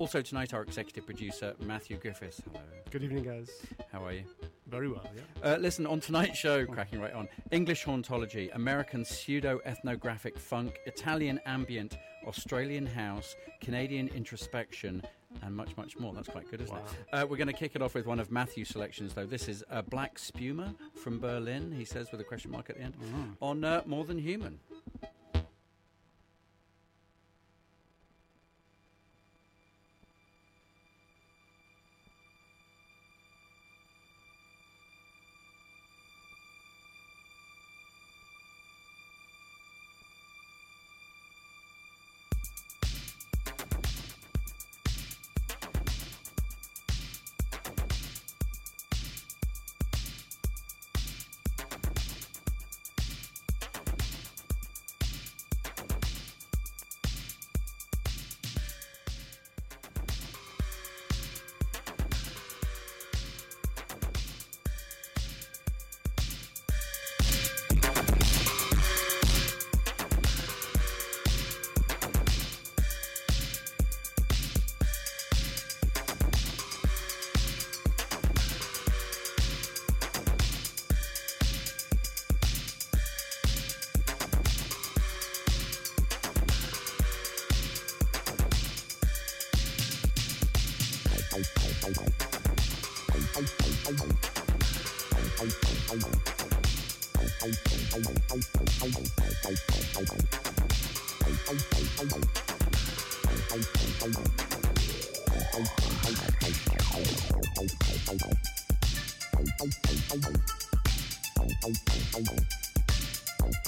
Also tonight, our executive producer Matthew Griffiths. Hello. Good evening, guys. How are you? Very well, yeah. Uh, listen, on tonight's show, cracking right on English hauntology, American pseudo ethnographic funk, Italian ambient, Australian house, Canadian introspection, and much, much more. That's quite good, isn't Wow. it? Uh, we're going to kick it off with one of Matthew's selections, though. This is uh, Black Spuma from Berlin, he says, with a question mark at the end, on uh, More Than Human.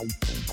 Bye.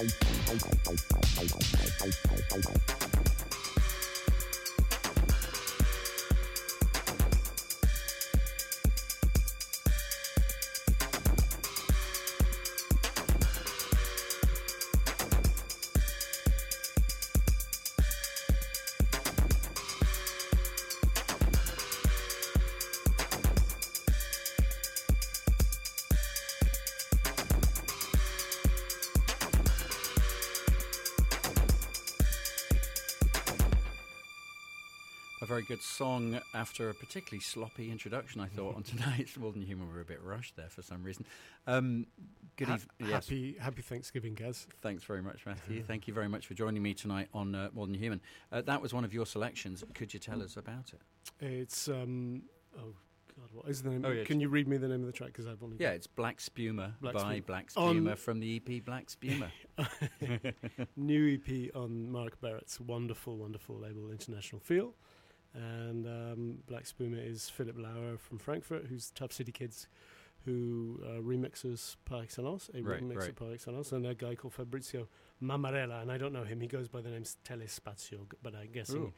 A song after a particularly sloppy introduction, I thought, on tonight's More Than Human. We're a bit rushed there for some reason. Um, good Ha- evening. Yes, Happy Happy Thanksgiving, Gaz. thanks very much, Matthew. Thank you very much for joining me tonight on uh, More Than Human. Uh, that was one of your selections. Could you tell us about it? It's um oh god, what is the name? Oh, yeah, Can you read me the name of the track? Because I've only Yeah, it's Black Spuma Black by Spuma. Black On- Spuma from the EP Black Spuma. new EP on Mark Barrett's wonderful, wonderful label, International Feel. And um, Black Spuma is Philip Lauer from Frankfurt, who's Tuff City Kids, who uh, remixes par excellence, a Right, remixer right. par excellence, and a guy called Fabrizio Mammarella. And I don't know him, he goes by the name Telespazio, but I guess Ooh.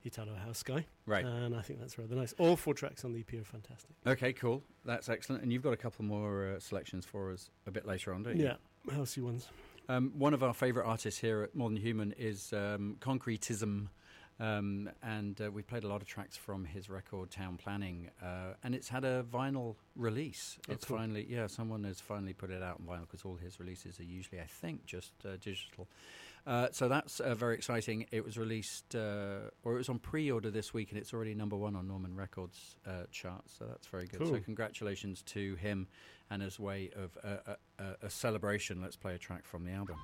he Italo House guy. right. And I think that's rather nice. All four tracks on the EP are fantastic. Okay, cool. That's excellent. And you've got a couple more uh, selections for us a bit later on, don't you? Yeah, housey ones. Um, one of our favourite artists here at More Than Human is um, Concretism. Um, and uh, we played a lot of tracks from his record Town Planning, uh, and it's had a vinyl release. Oh, it's cool. finally, yeah, someone has finally put it out on vinyl because all his releases are usually, I think, just uh, digital. Uh, so that's uh, very exciting. It was released, uh, or it was on pre-order this week, and it's already number one on Norman Records uh, charts. So that's very good. So congratulations to him, and as way of a celebration, let's play a track from the album.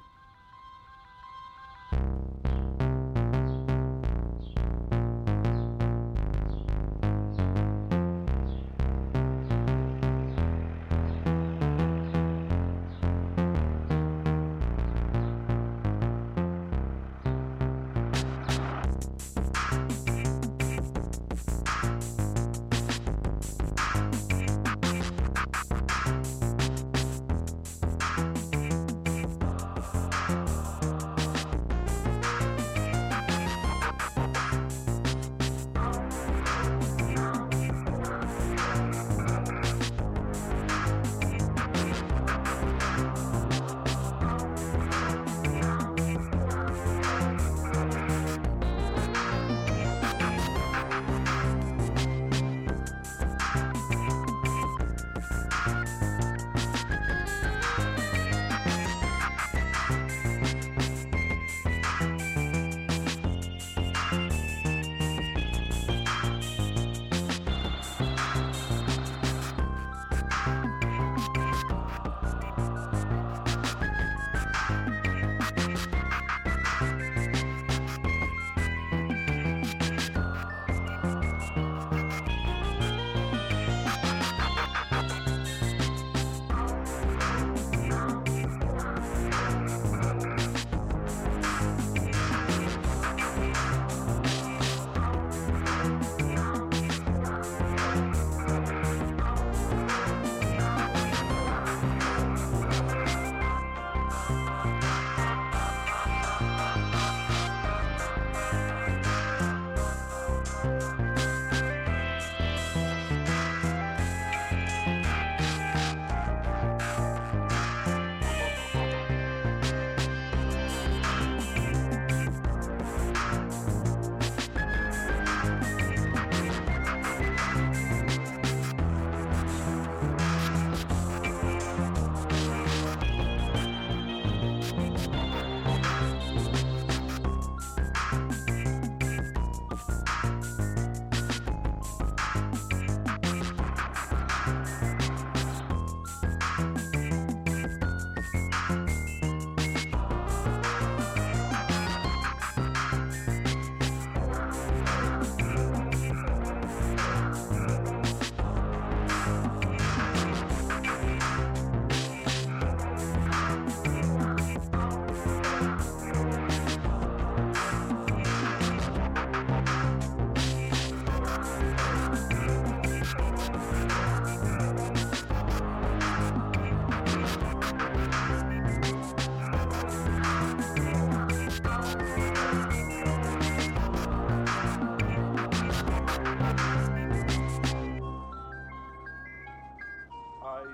Eis,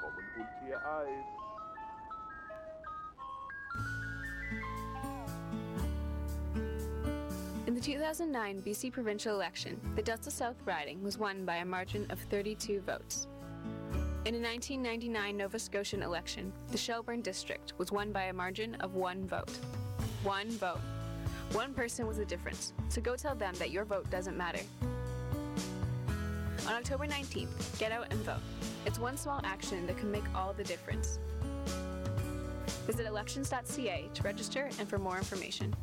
kommen und ihr Eis. In the 2009 BC provincial election, the Delta South riding was won by a margin of 32 votes. In a 1999 Nova Scotian election, the Shelburne district was won by a margin of one vote. One vote. One person was the difference, so go tell them that your vote doesn't matter. On October 19th, get out and vote. It's one small action that can make all the difference. Visit elections.ca to register and for more information.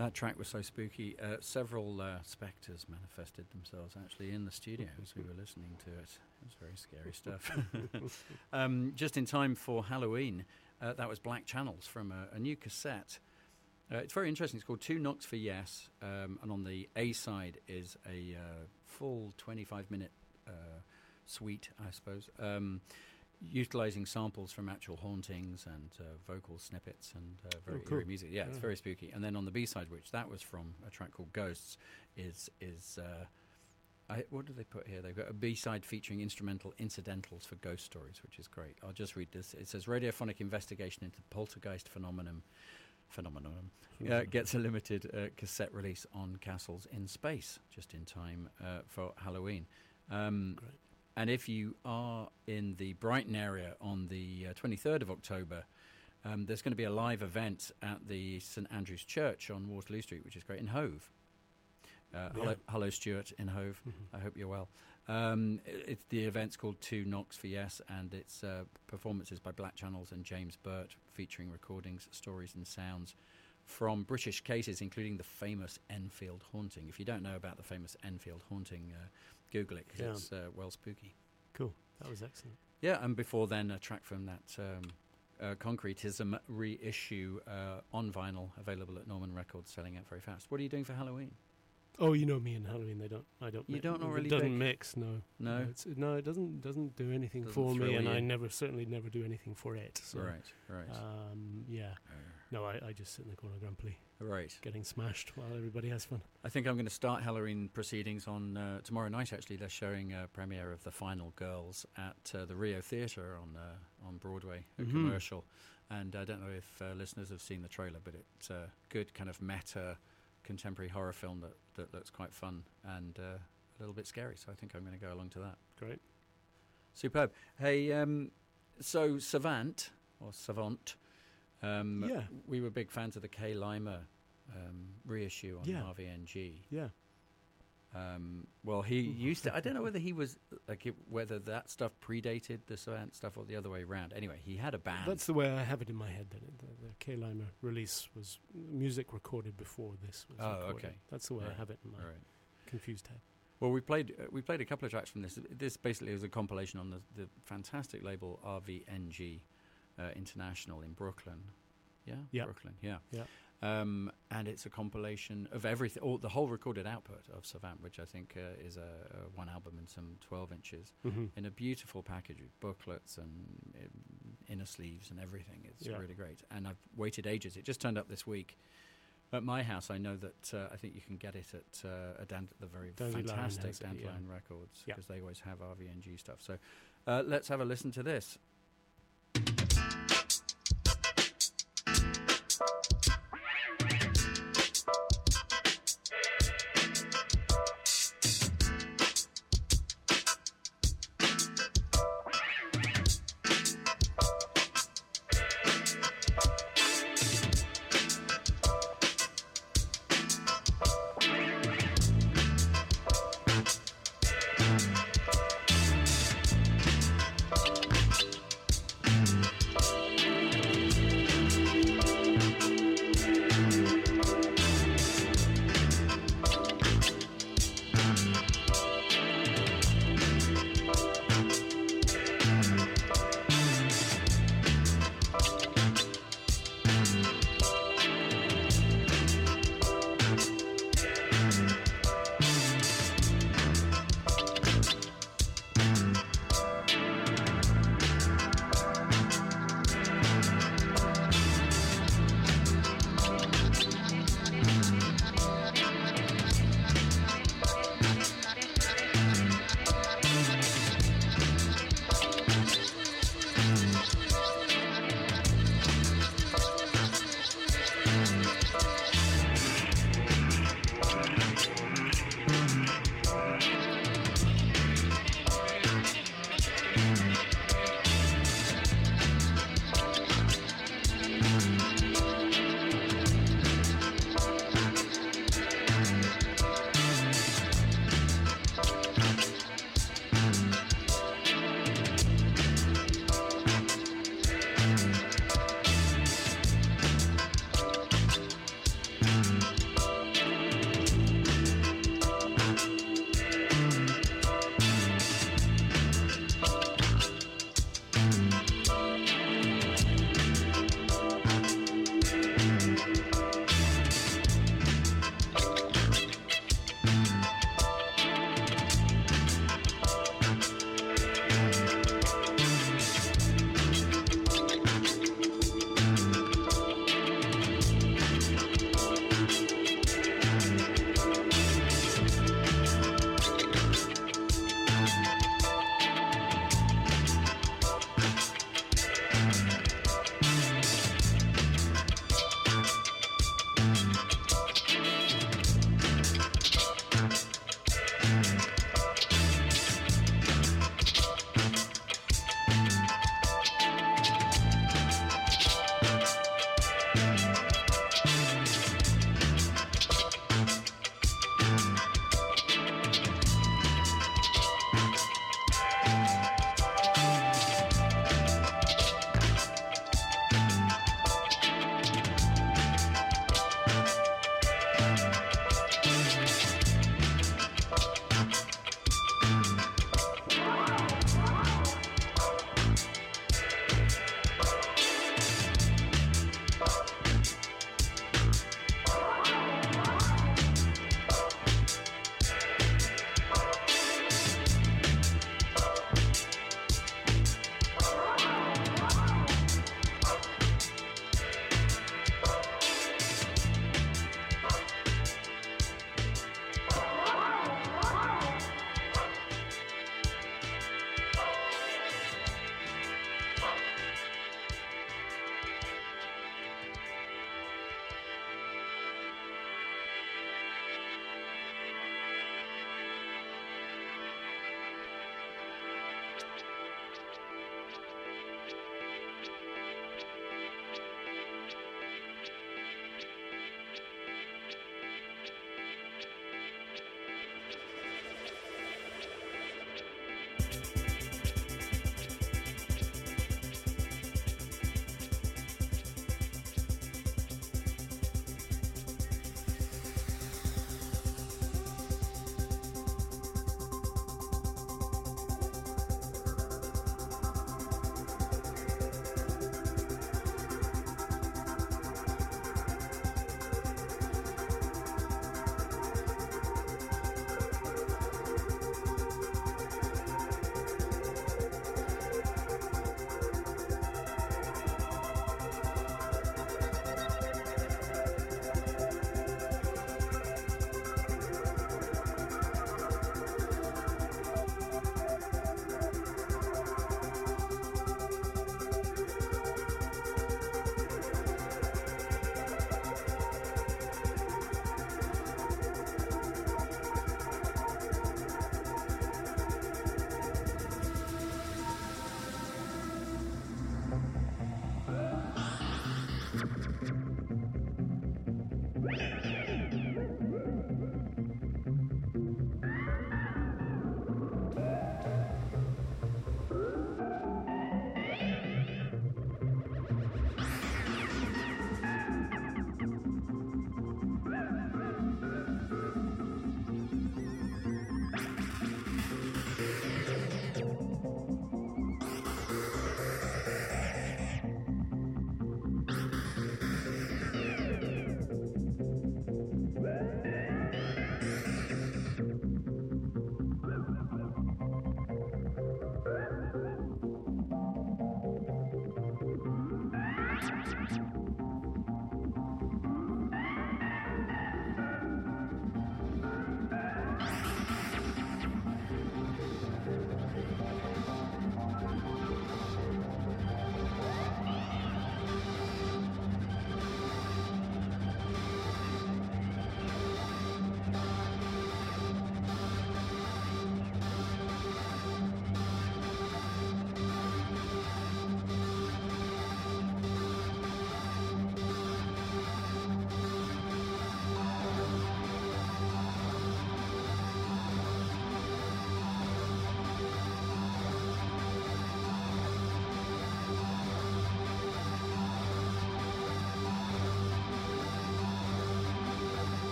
That track was so spooky. Uh, several uh, spectres manifested themselves actually in the studio as we were listening to it. It was very scary stuff. um, just in time for Halloween, uh, that was Black Channels from a, a new cassette. Uh, it's very interesting. It's called Two Knocks for Yes, um, and on the A side is a uh, full 25 minute uh, suite, I suppose. Um, utilizing samples from actual hauntings and uh, vocal snippets and uh, very Oh, cool. eerie music. Yeah, it's very spooky. And then on the B side, which that was from a track called Ghosts, is is uh, I, what do they put here? They've got a B side featuring instrumental incidentals for ghost stories, which is great. I'll just read this. It says radiophonic investigation into poltergeist phenomenon. Phenomenon uh, gets a limited uh, cassette release on Castles in Space just in time uh, for Halloween. Um, Great. And if you are in the Brighton area on the uh, 23rd of October, um, there's going to be a live event at the St Andrew's Church on Waterloo Street, which is great in Hove. Uh, Yeah. hello, hello, Stuart in Hove. Mhm. I hope you're well. Um, i- it's the event's called Two Knocks for Yes, and it's uh, performances by Black Channels and James Burt, featuring recordings, stories, and sounds from British cases, including the famous Enfield haunting. If you don't know about the famous Enfield haunting, uh, Google it 'cause Yeah. it's uh, well spooky. Cool. That was excellent. Yeah, and before then, a track from that um, uh, Concretism reissue uh, on vinyl, available at Norman Records, selling out very fast. What are you doing for Halloween? Oh, you know me and Halloween. They don't. I don't. You mi- don't it doesn't bake? mix. No. No? It's, no, it doesn't. Doesn't do anything Doesn't for me, and I never certainly never do anything for it. So, right, right, Um, yeah. No, I, I just sit in the corner grumpily, right. getting smashed while everybody has fun. I think I'm going to start Halloween proceedings on uh, tomorrow night. Actually, they're showing a premiere of the Final Girls at uh, the Rio Theatre on uh, on Broadway, a Mhm. commercial. And I don't know if uh, listeners have seen the trailer, but it's a good kind of meta contemporary horror film that, that looks quite fun and uh, a little bit scary. So I think I'm going to go along to that. Great. Superb. Hey, um, so Savant or Savant, um, Yeah. we were big fans of the K. Leimer um, reissue on Yeah. RVNG. Yeah. Um, well, he used to. I don't know whether he was like it, whether that stuff predated the Savant stuff or the other way around. Anyway, he had a band. That's the way I have it in my head. That the, the K Leimer release was music recorded before this was Oh, recorded. okay. That's the way Right. I have it in my All right. confused head. Well, we played uh, we played a couple of tracks from this. This basically was a compilation on the, the fantastic label RVNG uh, International in Brooklyn. Yeah, Yeah. Brooklyn. Yeah, Yeah. Um, and it's a compilation of everything, all, the whole recorded output of Savant, which I think uh, is a, a one album and some twelve inches Mm-hmm. in a beautiful package with booklets and um, inner sleeves and everything. It's Yeah. really great. And I've waited ages. It just turned up this week. At my house, I know that uh, I think you can get it at uh, a Dan- the very Dandelion fantastic it, yeah. Dandelion Records Yeah. because they always have RVNG stuff. So uh, let's have a listen to this.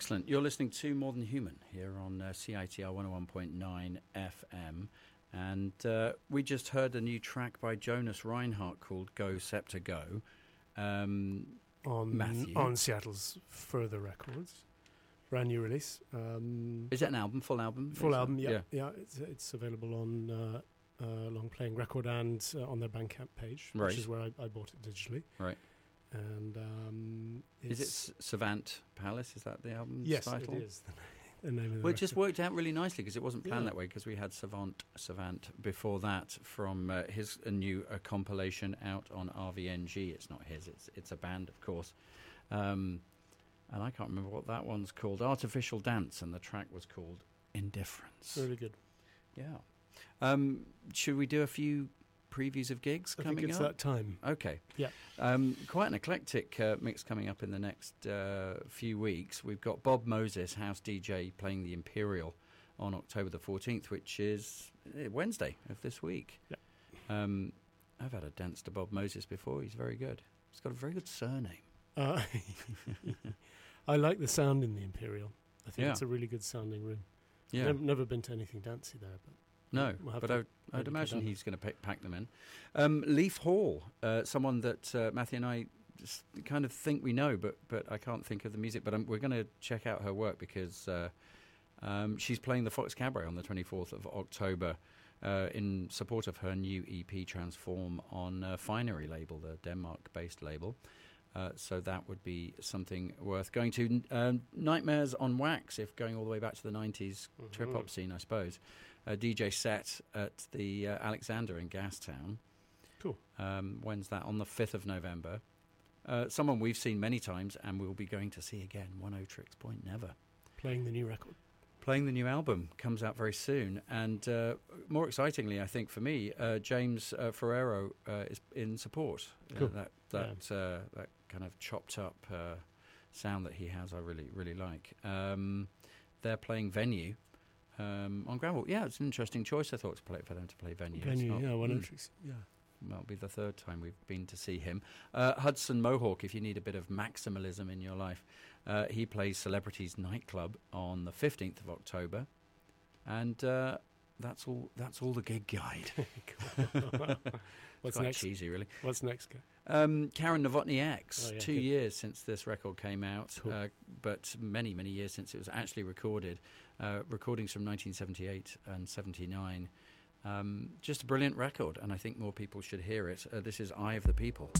Excellent. You're listening to More Than Human here on uh, CITR 101.9 FM. And uh, we just heard a new track by Jonas Reinhardt called Go Scepter Go. Um, on Matthew. on Seattle's Further Records, brand new release. Um, is that an album, full album? full album, yeah, yeah. it's, it's available on uh, uh, Long Playing Record and uh, on their Bandcamp page, Right. which is where I, I bought it digitally. Right. And um, Is it Savant Palace? Is that the album's Yes, title? it is the, na- the name of the Well, it just worked out really nicely because it wasn't planned Yeah. that way because we had Savant Savant before that from uh, his a new uh, compilation out on RVNG. It's not his; it's it's a band, of course. Um, and I can't remember what that one's called. Artificial Dance, and the track was called Indifference. really good. Yeah. Um, should we do a few previews of gigs I coming think it's up? that time. Okay. Yeah. Um, quite an eclectic uh, mix coming up in the next uh, few weeks. We've got Bob Moses, house DJ, playing the Imperial on October the 14th, which is uh, Wednesday of this week. Yeah. Um, I've had a dance to Bob Moses before. He's very good. He's got a very good surname. Uh, I like the sound in the Imperial. I think Yeah. it's a really good sounding room. Yeah. Never, never been to anything dancey there, but No, We'll but to I, I'd imagine he's going to pack them in. Um, Leaf Hall, uh, someone that uh, Matthew and I just kind of think we know, but but I can't think of the music. But um, we're going to check out her work because uh, um, she's playing the Fox Cabaret on the 24th of October uh, in support of her new EP Transform on uh, Finery label, the Denmark-based label. Uh, so that would be something worth going to. Um, Nightmares on Wax, if going all the way back to the 90s trip hop scene, I suppose. A DJ set at the uh, Alexander in Gastown. Cool. Um, when's that? On the 5th of November. Uh, someone we've seen many times and we'll be going to see again. Oneohtrix Point Never. playing the new record. Playing the new album comes out very soon, and uh, more excitingly, I think for me, uh, James uh, Ferraro uh, is in support. Cool. that that uh, that kind of chopped up uh, sound that he has, I really really like. Um, they're playing Venue um, on Granville. Yeah, it's an interesting choice. I thought to play for them to play Venue. Venue, not- yeah, one mm. Yeah. That'll be the third time we've been to see him. Uh, Hudson Mohawke, if you need a bit of maximalism in your life, uh, he plays Celebrities Nightclub on the 15th of October. And uh, that's all That's all the gig guide. What's Quite next? cheesy, really. What's next? Um, Karen Novotny X, Oh, yeah, two good. years since this record came out, Cool. uh, but many, many years since it was actually recorded. Uh, recordings from 1978 and 79. Um, just a brilliant record, and I think more people should hear it. Uh, this is Eye of the People.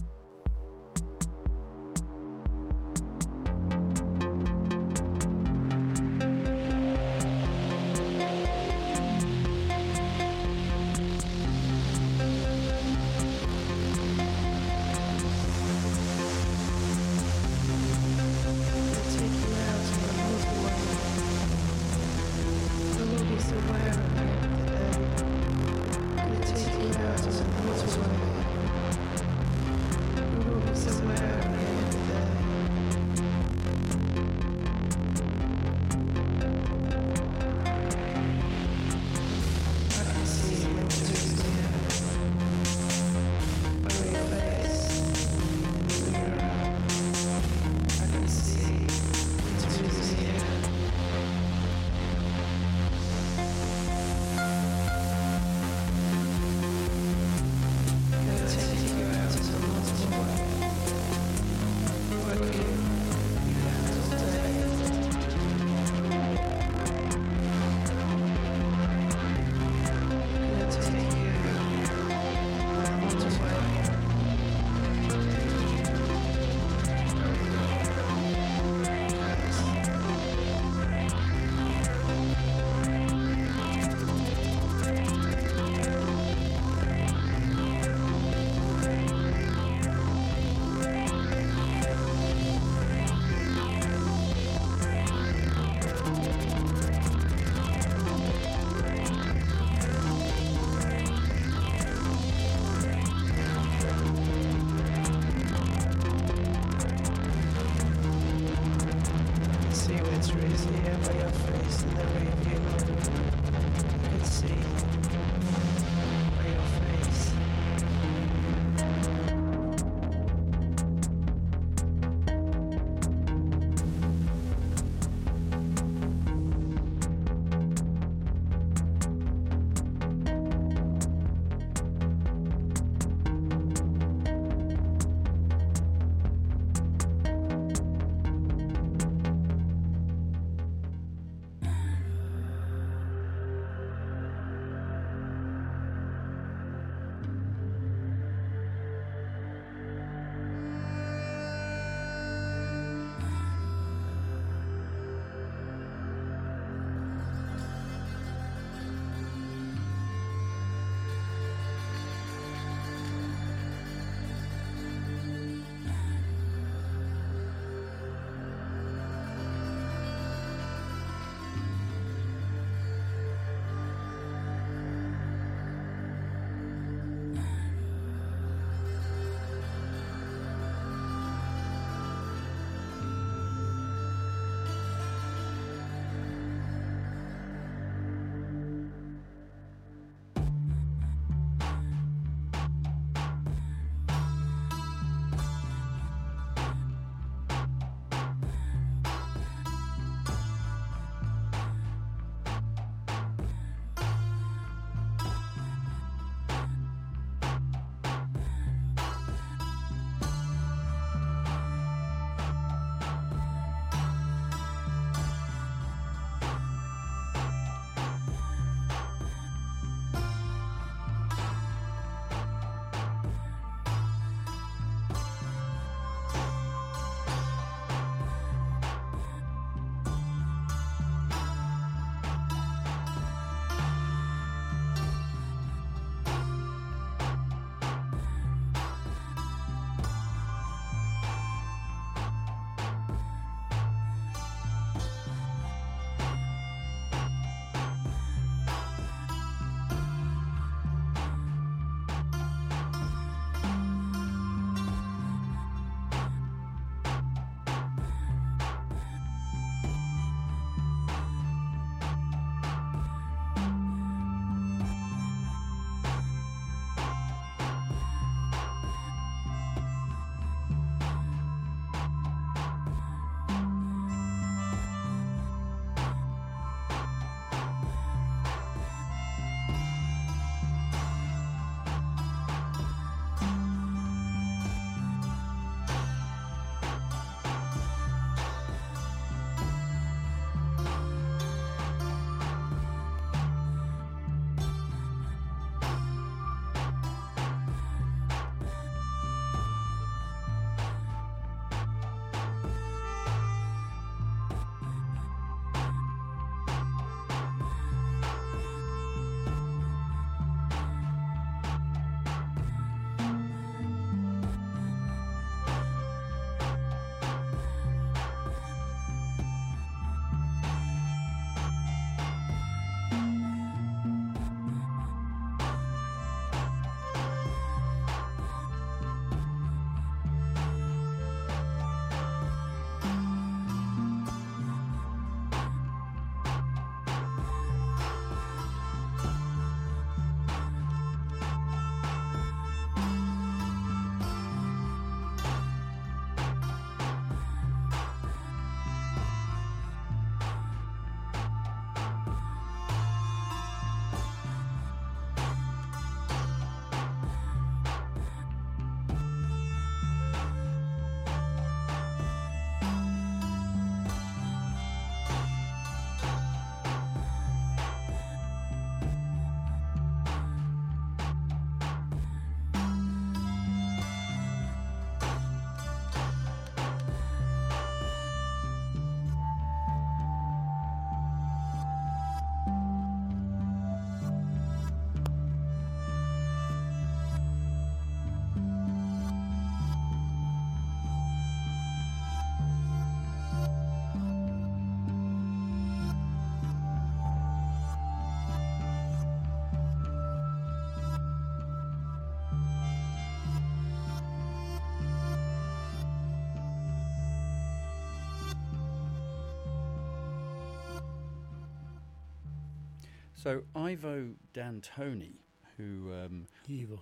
So Ivo D'Antoni, who um, Evil.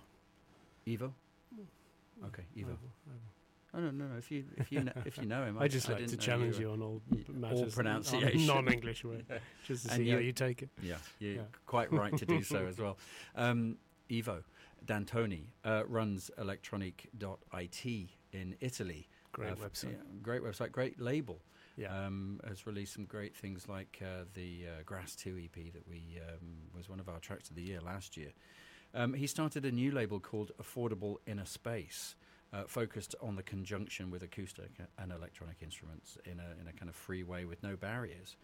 Evo. Okay, Evo. Ivo, Ivo. Oh no, no, no. If you if you know, if you know him, I just like to challenge were- you on all y- matters, all pronunciation. non-English words, just to And see how you- you take it. Yeah, you're Yeah. quite right to do so as well. Um, Ivo D'Antoni uh, runs electronic.it in Italy. Great Uh, website. yeah, great website, great label. Yeah, Um, has released some great things like uh, the uh, Grass 2 EP that we um, was one of our tracks of the year last year. Um, he started a new label called Affordable Inner Space, uh, focused on the conjunction with acoustic and electronic instruments in a in a kind of free way with no barriers.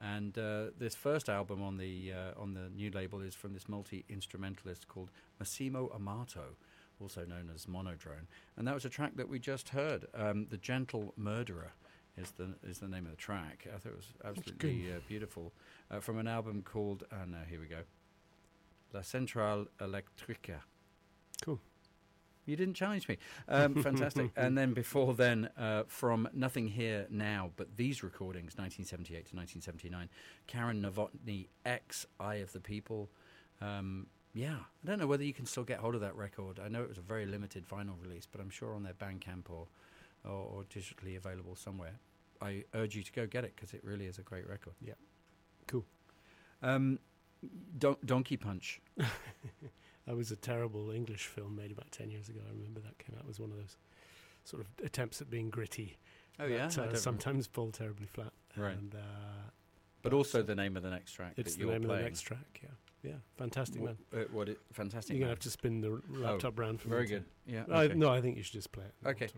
And uh, this first album on the uh, on the new label is from this multi instrumentalist called Massimo Amato, also known as Monodrone. And that was a track that we just heard, um, "The Gentle Murderer." Is the is the name of the track? I thought it was absolutely uh, beautiful uh, from an album called. Oh no, here we go. La Centrale Electrica. Cool. You didn't challenge me. Um, fantastic. and then before then, uh, from Nothing Here Now, but these recordings, 1978 to 1979, Karen Novotny X, Eye of the People. Um, yeah, I don't know whether you can still get hold of that record. I know it was a very limited vinyl release, but I'm sure on their Bandcamp or, or, or digitally available somewhere. I urge you to go get it because it really is a great record. Yeah. Cool. Um, Don- Donkey Punch. that was a terrible English film made about ten years ago. I remember that came out. It was one of those sort of attempts at being gritty. Oh yeah, that, uh, sometimes fall terribly flat. Right. And uh, but also the name of the next track it's that the name playing. of the next track. Yeah, yeah, fantastic man. uh, what it, fantastic. You're gonna man. have to spin the r- laptop round for me Very good. Yeah. I, no, I think you should just play it. Okay.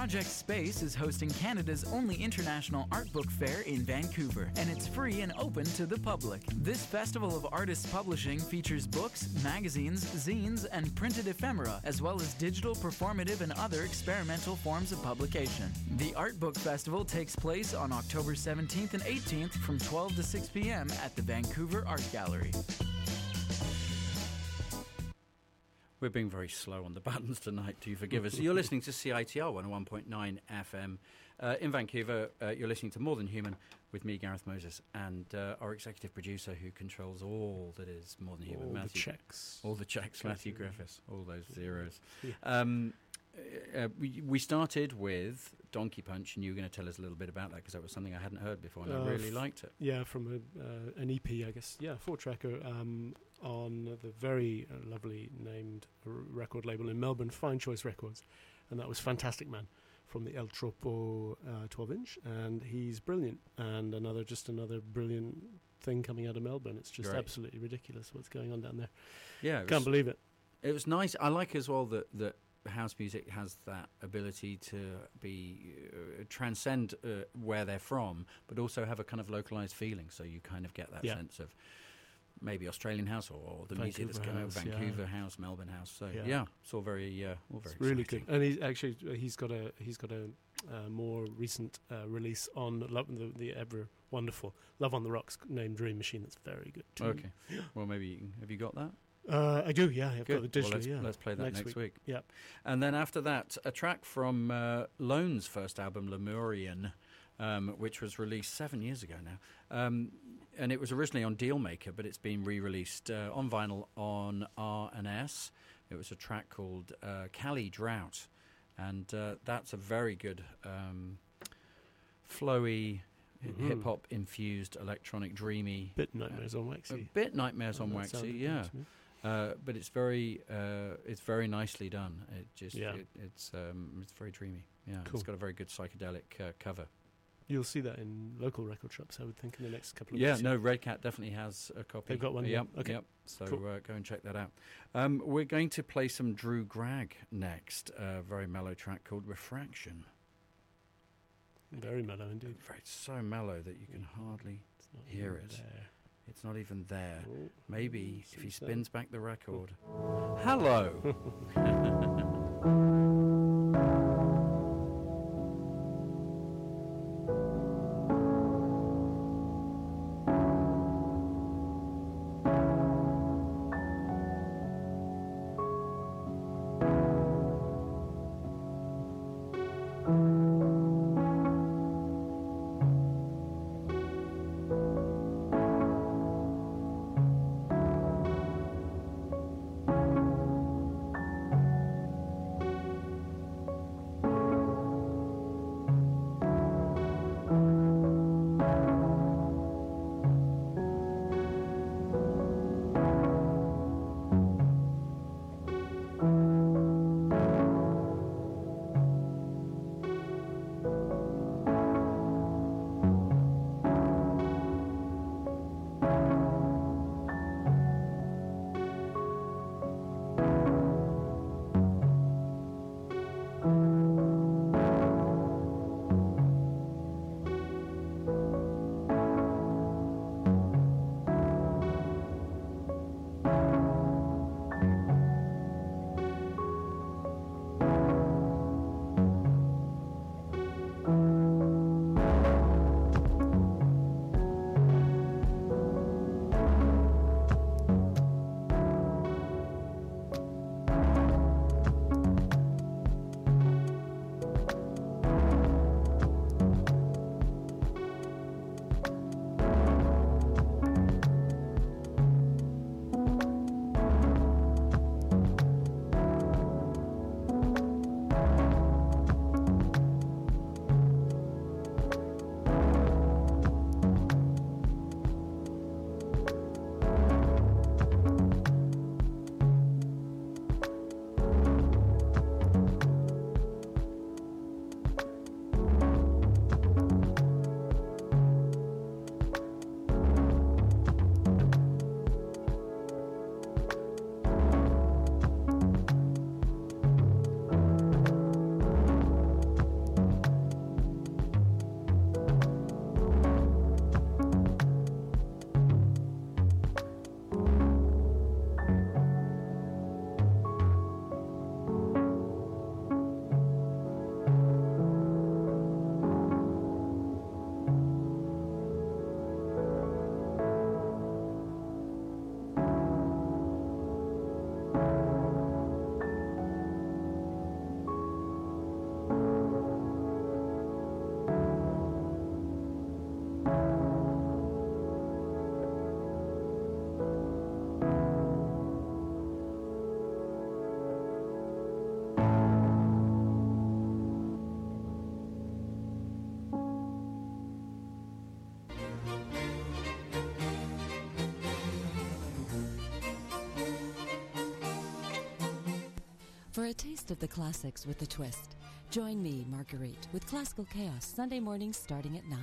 Project Space is hosting Canada's only international art book fair in Vancouver, and it's free and open to the public. This festival of artists publishing features books, magazines, zines, and printed ephemera, as well as digital, performative, and other experimental forms of publication. The Art Book Festival takes place on October 17th and 18th from 12 to 6 p.m. at the Vancouver Art Gallery. We're being very slow on the buttons tonight. Do you forgive us? You're listening to CITR 101.9 FM uh, in Vancouver. Uh, you're listening to More Than Human with me, Gareth Moses, and uh, our executive producer who controls all that is More Than Human, All the checks. All the checks, Matthew Matthew. Griffiths. All those zeros. Yeah. Um, uh, we, we started with Donkey Punch, and you were going to tell us a little bit about that because that was something I hadn't heard before, and Uh, I really f- liked it. Yeah, from a, uh, an EP, I guess. Yeah, four tracker um, on the very uh, lovely named record label in Melbourne, Fine Choice Records, and that was Fantastic Man from the El Tropo uh, 12 inch, and he's brilliant. And another, just another brilliant thing coming out of Melbourne. It's just Great. absolutely ridiculous what's going on down there. Yeah, Can't was, believe it. it was nice. I like as well that that house music has that ability to be uh, transcend uh, where they're from, but also have a kind of localized feeling. So you kind of get that Yeah. sense of maybe Australian house or, or the music that's Vancouver coming out house, yeah. Vancouver house, Melbourne house. So yeah, Yeah. it's all very uh, all very It's really exciting. good, and he's actually he's got a he's got a uh, more recent uh, release on Love, the, the ever wonderful Love on the Rocks named Dream Machine. That's very good. Too. Okay. Well, maybe you can, have you got that? Uh, I do. Yeah, I've got Good. the well, let's, yeah, let's play that next, Next week. Yep. And then after that, a track from uh, Lone's first album, Lemurian, um, which was released seven years ago now. Um, and it was originally on Dealmaker, but it's been re-released uh, on vinyl on R and S. It was a track called uh, Cali Drought, and uh, that's a very good um, flowy, Mhm. hip hop infused, electronic, dreamy. Bit Nightmares on A Waxy. bit Nightmares on Oh, Waxy, yeah. Good to me. Uh, but it's very, uh, it's very nicely done. It just, Yeah. it, it's, um, it's very dreamy. Yeah, Cool. it's got a very good psychedelic uh, cover. You'll see that in local record shops, I would think, in the next couple of Yeah, weeks. no, Red Cat definitely has a copy. They've got one, Yep, yeah. Okay. yep. So Cool. uh, go and check that out. Um, we're going to play some Drew Gragg next. A very mellow track called Refraction. Very mellow indeed. Very so mellow that you can hardly. Hear it. there. It's not even there. Oh, Maybe mm, if he spins back the record. Hello. taste of the classics with a twist. Join me, Marguerite, with Classical Chaos Sunday mornings starting at 9,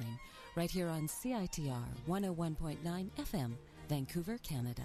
right here on CITR 101.9 FM, Vancouver, Canada.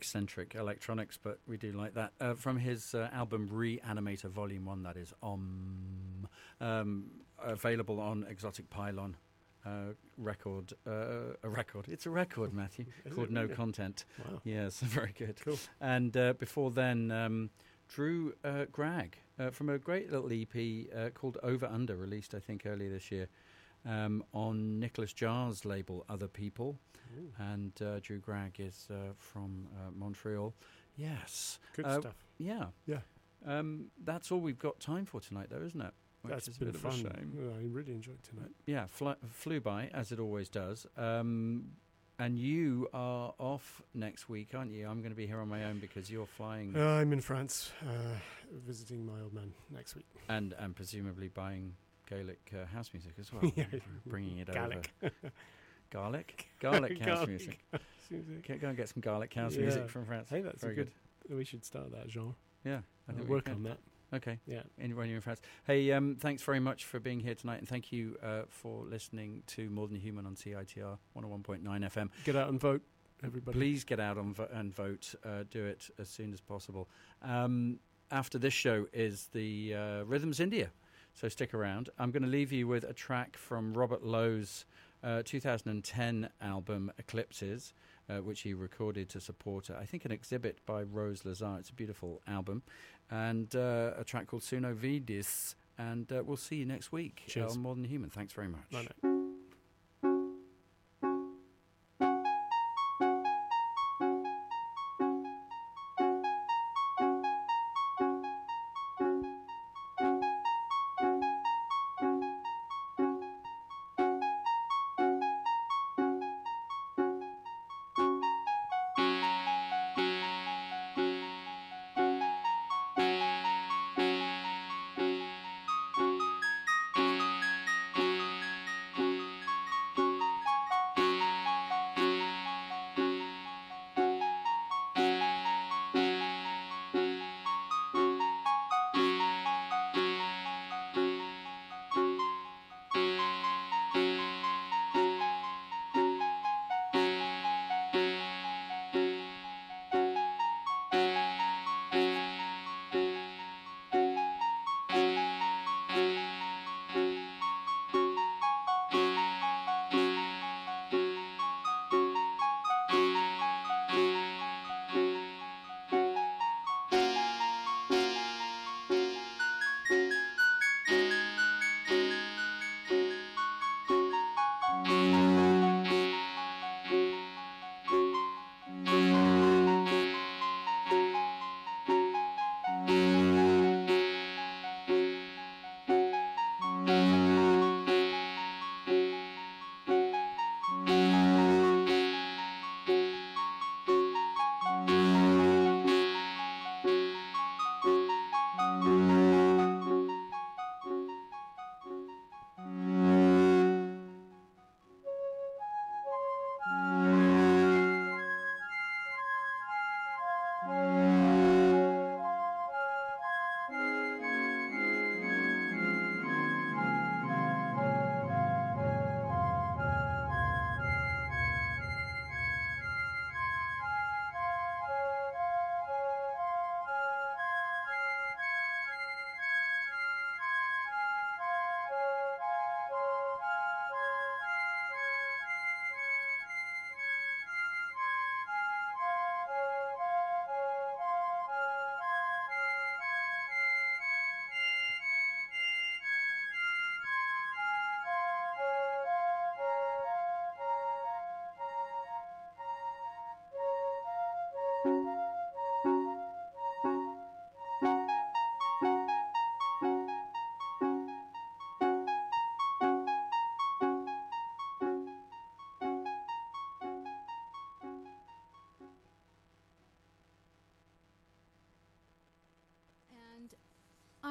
Eccentric electronics, but we do like that. Uh, from his uh, album Reanimator Volume 1, that is Om, um, available on Exotic Pylon. Uh, record, uh, a record. It's a record, Matthew, called it No really? Content. Wow. Yes, very good. Cool. And uh, before then, um, Drew uh, Gragg uh, from a great little EP uh, called Over Under, released I think earlier this year um, on Nicolas Jaar's label Other People. Ooh, And uh, Drew Gragg is uh, from uh, Montreal. Yes. good uh, stuff. Yeah. Yeah. Um, that's all we've got time for tonight, though, isn't it? Which That's is a bit fun. of a shame. Yeah, I really enjoyed tonight. Yeah, fl- flew by as it always does. Um, and you are off next week, aren't you? I'm going to be here on my own because you're flying Uh, I'm in France uh, visiting my old man next week. and and presumably buying Gaelic uh, house music as well. Yeah. bringing it Gaelic. over. Garlic, garlic house Garlic. music. Go and get some garlic house Yeah. music from France. Hey, that's Very a good. We should start that genre. Yeah, I think we work on that. Okay. Yeah. in- when you're in France. Hey, um, thanks very much for being here tonight, and thank you uh, for listening to More Than Human on CITR 101.9 FM. Get out and vote, everybody. Please get out on vo- and vote. Uh, do it as soon as possible. Um, after this show is the uh, Rhythms India, so stick around. I'm going to leave you with a track from Robert Lowe's uh, 2010 album Eclipses. Uh, which he recorded to support, I think, an exhibit by Rose Lazar. It's a beautiful album. And uh, a track called Suno Vidis. And uh, we'll see you next week Cheers. on More Than Human. Thanks very much. Bye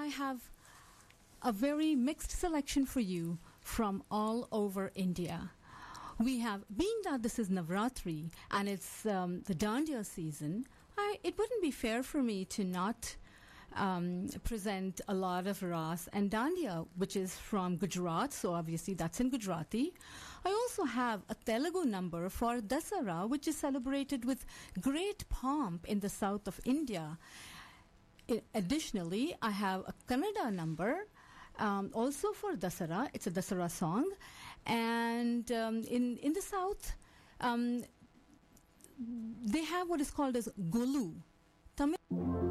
have a very mixed selection for you from all over India. We have, being that this is Navratri and it's um, the Dandiya season, I, it wouldn't be fair for me to not um, present a lot of Ras and Dandiya, which is from Gujarat, so obviously that's in Gujarati. I also have a Telugu number for Dasara, which is celebrated with great pomp in the south of India. Additionally, I have a Kannada number. Um, also for Dasara, it's a Dasara song, and um, in in the south, um, they have what is called as Golu. Tamil